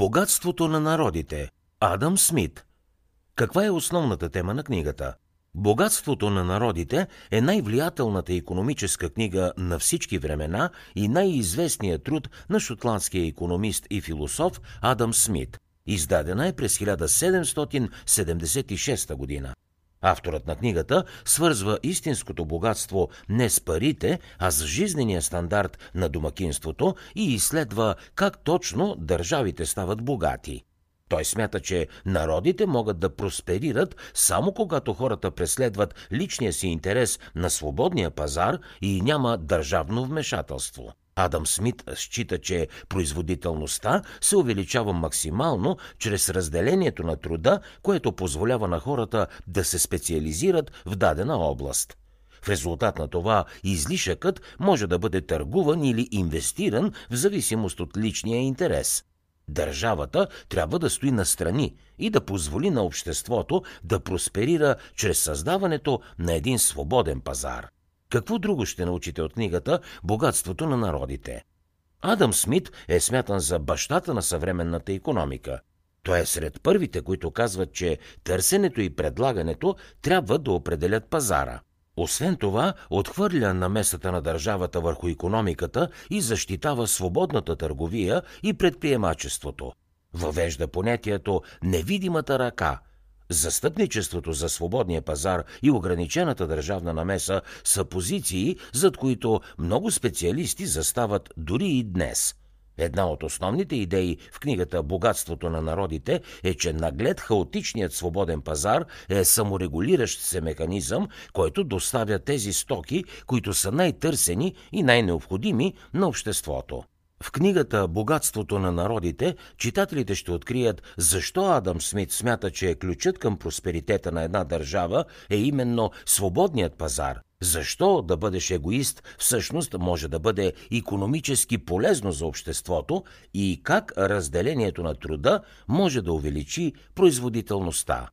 Богатството на народите. Адам Смит. Каква е основната тема на книгата? Богатството на народите е най-влиятелната економическа книга на всички времена и най-известният труд на шотландския економист и философ Адам Смит. Издадена е през 1776 година. Авторът на книгата свързва истинското богатство не с парите, а с жизнения стандарт на домакинството и изследва как точно държавите стават богати. Той смята, че народите могат да просперират само когато хората преследват личния си интерес на свободния пазар и няма държавно вмешателство. Адам Смит счита, че производителността се увеличава максимално чрез разделението на труда, което позволява на хората да се специализират в дадена област. В резултат на това излишъкът може да бъде търгуван или инвестиран в зависимост от личния интерес. Държавата трябва да стои настрани и да позволи на обществото да просперира чрез създаването на един свободен пазар – какво друго ще научите от книгата Богатството на народите? Адам Смит е смятан за бащата на съвременната економика. Той е сред първите, които казват, че търсенето и предлагането трябва да определят пазара. Освен това, отхвърля намесата на държавата върху економиката и защитава свободната търговия и предприемачеството. Въвежда понятието невидимата ръка – Застъпничеството за свободния пазар и ограничената държавна намеса са позиции, зад които много специалисти застават дори и днес. Една от основните идеи в книгата Богатството на народите е, че наглед хаотичният свободен пазар е саморегулиращ се механизъм, който доставя тези стоки, които са най-търсени и най-необходими на обществото. В книгата Богатството на народите читателите ще открият защо Адам Смит смята, че ключът към просперитета на една държава е именно свободният пазар. Защо да бъдеш егоист всъщност може да бъде економически полезно за обществото и как разделението на труда може да увеличи производителността.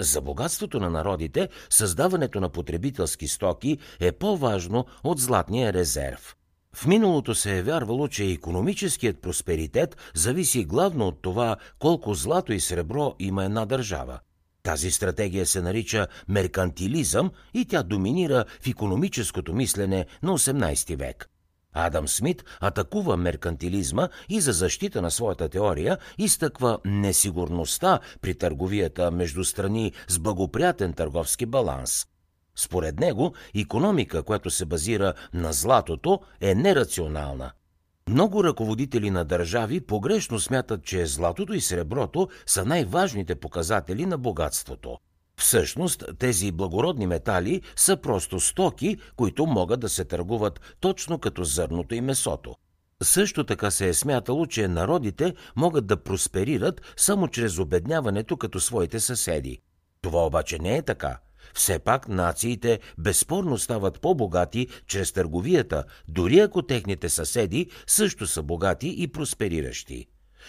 За богатството на народите създаването на потребителски стоки е по-важно от златния резерв – в миналото се е вярвало, че економическият просперитет зависи главно от това колко злато и сребро има една държава. Тази стратегия се нарича меркантилизъм и тя доминира в економическото мислене на 18 век. Адам Смит атакува меркантилизма и за защита на своята теория изтъква несигурността при търговията между страни с благоприятен търговски баланс – според него, економика, която се базира на златото, е нерационална. Много ръководители на държави погрешно смятат, че златото и среброто са най-важните показатели на богатството. Всъщност, тези благородни метали са просто стоки, които могат да се търгуват точно като зърното и месото. Също така се е смятало, че народите могат да просперират само чрез обедняването като своите съседи. Това обаче не е така – все пак нациите безспорно стават по-богати чрез търговията, дори ако техните съседи също са богати и проспериращи.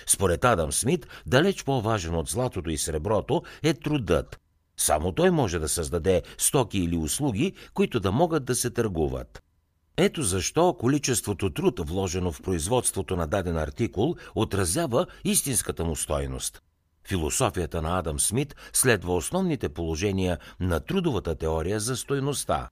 Според Адам Смит, далеч по-важен от златото и среброто е трудът. Само той може да създаде стоки или услуги, които да могат да се търгуват. Ето защо количеството труд, вложено в производството на даден артикул, отразява истинската му стойност. Философията на Адам Смит следва основните положения на трудовата теория за стойността.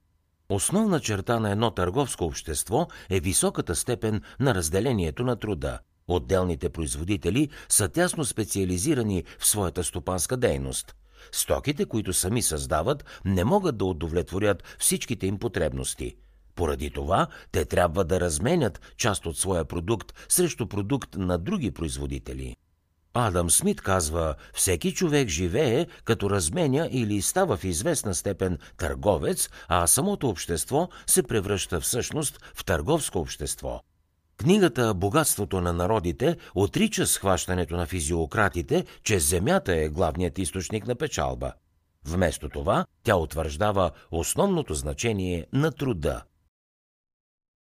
Основна черта на едно търговско общество е високата степен на разделението на труда. Отделните производители са тясно специализирани в своята стопанска дейност. Стоките, които сами създават, не могат да удовлетворят всичките им потребности. Поради това те трябва да разменят част от своя продукт срещу продукт на други производители. Адам Смит казва, всеки човек живее като разменя или става в известна степен търговец, а самото общество се превръща всъщност в търговско общество. Книгата Богатството на народите отрича схващането на физиократите, че земята е главният източник на печалба. Вместо това, тя утвърждава основното значение на труда.